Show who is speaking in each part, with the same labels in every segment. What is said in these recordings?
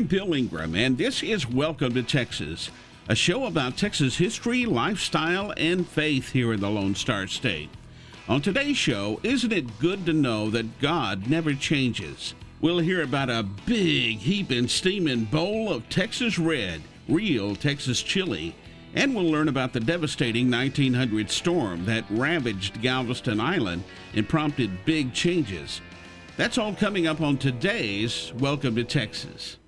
Speaker 1: I'm Bill Ingram, and this is Welcome to Texas, a show about Texas history, lifestyle, and faith here in the Lone Star State. On today's show, isn't it good to know that God never changes? We'll hear about a big, heaping, steaming bowl of Texas Red, real Texas chili, and we'll learn about the devastating 1900 storm that ravaged Galveston Island and prompted big changes. That's all coming up on today's Welcome to Texas.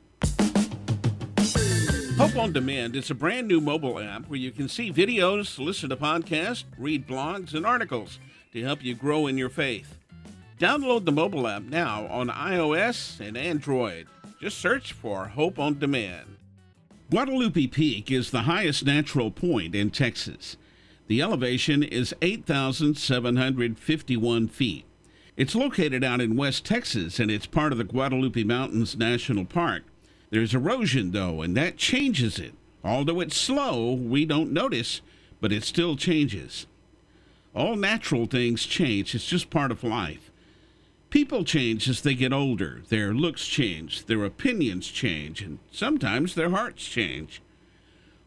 Speaker 1: Hope on Demand is a brand new mobile app where you can see videos, listen to podcasts, read blogs, and articles to help you grow in your faith. Download the mobile app now on iOS and Android. Just search for Hope on Demand. Guadalupe Peak is the highest natural point in Texas. The elevation is 8,751 feet. It's located out in West Texas and it's part of the Guadalupe Mountains National Park. There's erosion, though, and that changes it. Although it's slow, we don't notice, but it still changes. All natural things change, it's just part of life. People change as they get older. Their looks change, their opinions change, and sometimes their hearts change.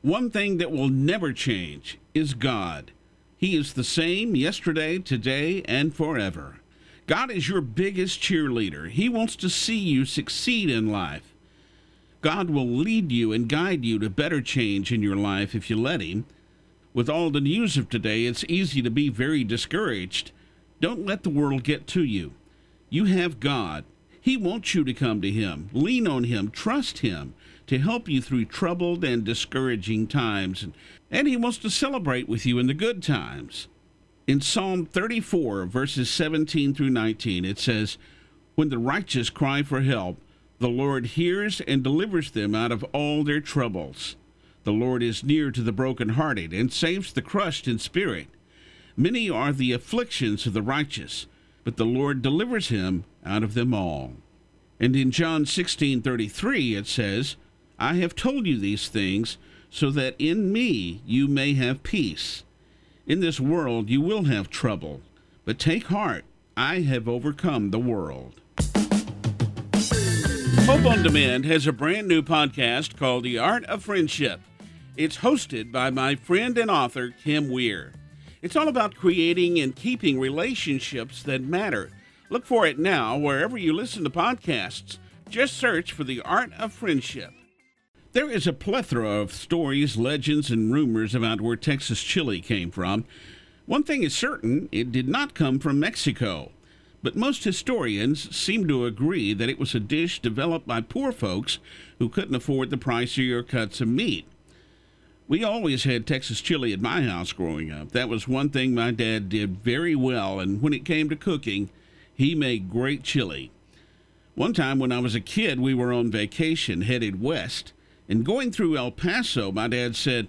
Speaker 1: One thing that will never change is God. He is the same yesterday, today, and forever. God is your biggest cheerleader. He wants to see you succeed in life. God will lead you and guide you to better change in your life if you let Him. With all the news of today, it's easy to be very discouraged. Don't let the world get to you. You have God. He wants you to come to Him, lean on Him, trust Him to help you through troubled and discouraging times. And, He wants to celebrate with you in the good times. In Psalm 34, verses 17 through 19, it says, When the righteous cry for help, the Lord hears and delivers them out of all their troubles. The Lord is near to the brokenhearted and saves the crushed in spirit. Many are the afflictions of the righteous, but the Lord delivers him out of them all. And in John 16:33 it says, I have told you these things so that in me you may have peace. In this world you will have trouble, but take heart, I have overcome the world. Hope on Demand has a brand new podcast called The Art of Friendship. It's hosted by my friend and author, Kim Weir. It's all about creating and keeping relationships that matter. Look for it now wherever you listen to podcasts. Just search for The Art of Friendship. There is a plethora of stories, legends, and rumors about where Texas chili came from. One thing is certain it did not come from Mexico. But most historians seem to agree that it was a dish developed by poor folks who couldn't afford the pricier cuts of meat. We always had Texas chili at my house growing up. That was one thing my dad did very well, and when it came to cooking, he made great chili. One time when I was a kid, we were on vacation headed west, and going through El Paso, my dad said,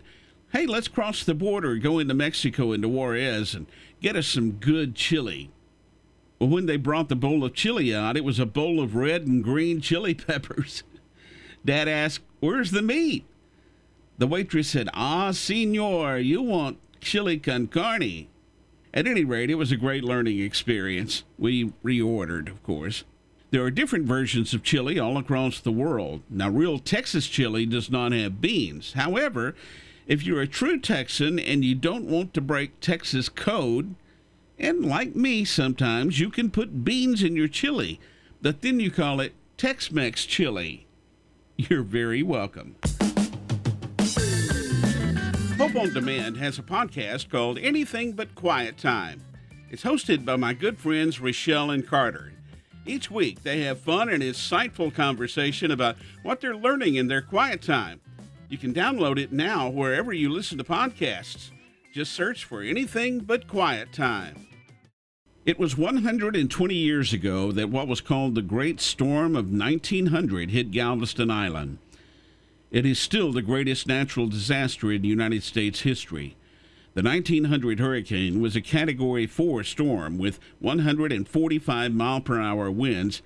Speaker 1: Hey, let's cross the border, go into Mexico, into Juarez, and get us some good chili. When they brought the bowl of chili out, it was a bowl of red and green chili peppers. Dad asked, Where's the meat? The waitress said, Ah, senor, you want chili con carne. At any rate, it was a great learning experience. We reordered, of course. There are different versions of chili all across the world. Now, real Texas chili does not have beans. However, if you're a true Texan and you don't want to break Texas code, and like me sometimes, you can put beans in your chili, but then you call it Tex Mex chili. You're very welcome. Hope on Demand has a podcast called Anything But Quiet Time. It's hosted by my good friends Rochelle and Carter. Each week, they have fun and insightful conversation about what they're learning in their quiet time. You can download it now wherever you listen to podcasts. Just search for Anything But Quiet Time. It was 120 years ago that what was called the Great Storm of 1900 hit Galveston Island. It is still the greatest natural disaster in United States history. The 1900 hurricane was a Category 4 storm with 145 mile per hour winds,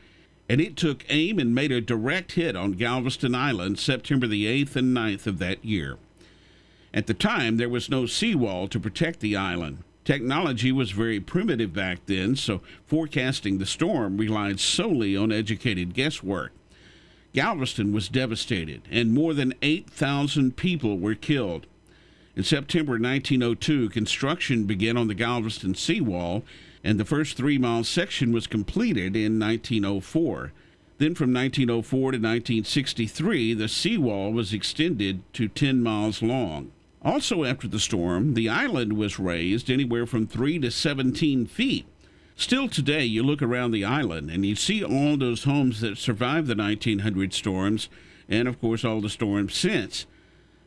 Speaker 1: and it took aim and made a direct hit on Galveston Island September the 8th and 9th of that year. At the time, there was no seawall to protect the island. Technology was very primitive back then, so forecasting the storm relied solely on educated guesswork. Galveston was devastated, and more than 8,000 people were killed. In September 1902, construction began on the Galveston seawall, and the first three mile section was completed in 1904. Then from 1904 to 1963, the seawall was extended to 10 miles long. Also, after the storm, the island was raised anywhere from 3 to 17 feet. Still today, you look around the island and you see all those homes that survived the 1900 storms, and of course, all the storms since.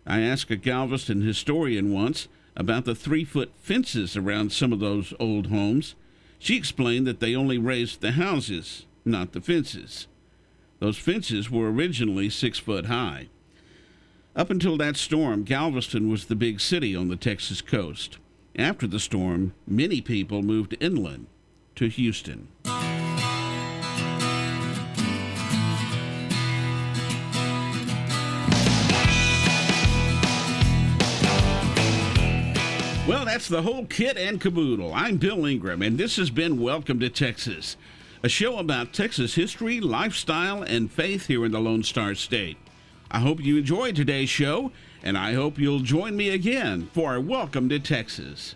Speaker 1: I asked a Galveston historian once about the three foot fences around some of those old homes. She explained that they only raised the houses, not the fences. Those fences were originally six foot high. Up until that storm, Galveston was the big city on the Texas coast. After the storm, many people moved inland to Houston. Well, that's the whole kit and caboodle. I'm Bill Ingram, and this has been Welcome to Texas, a show about Texas history, lifestyle, and faith here in the Lone Star State. I hope you enjoyed today's show, and I hope you'll join me again for Welcome to Texas.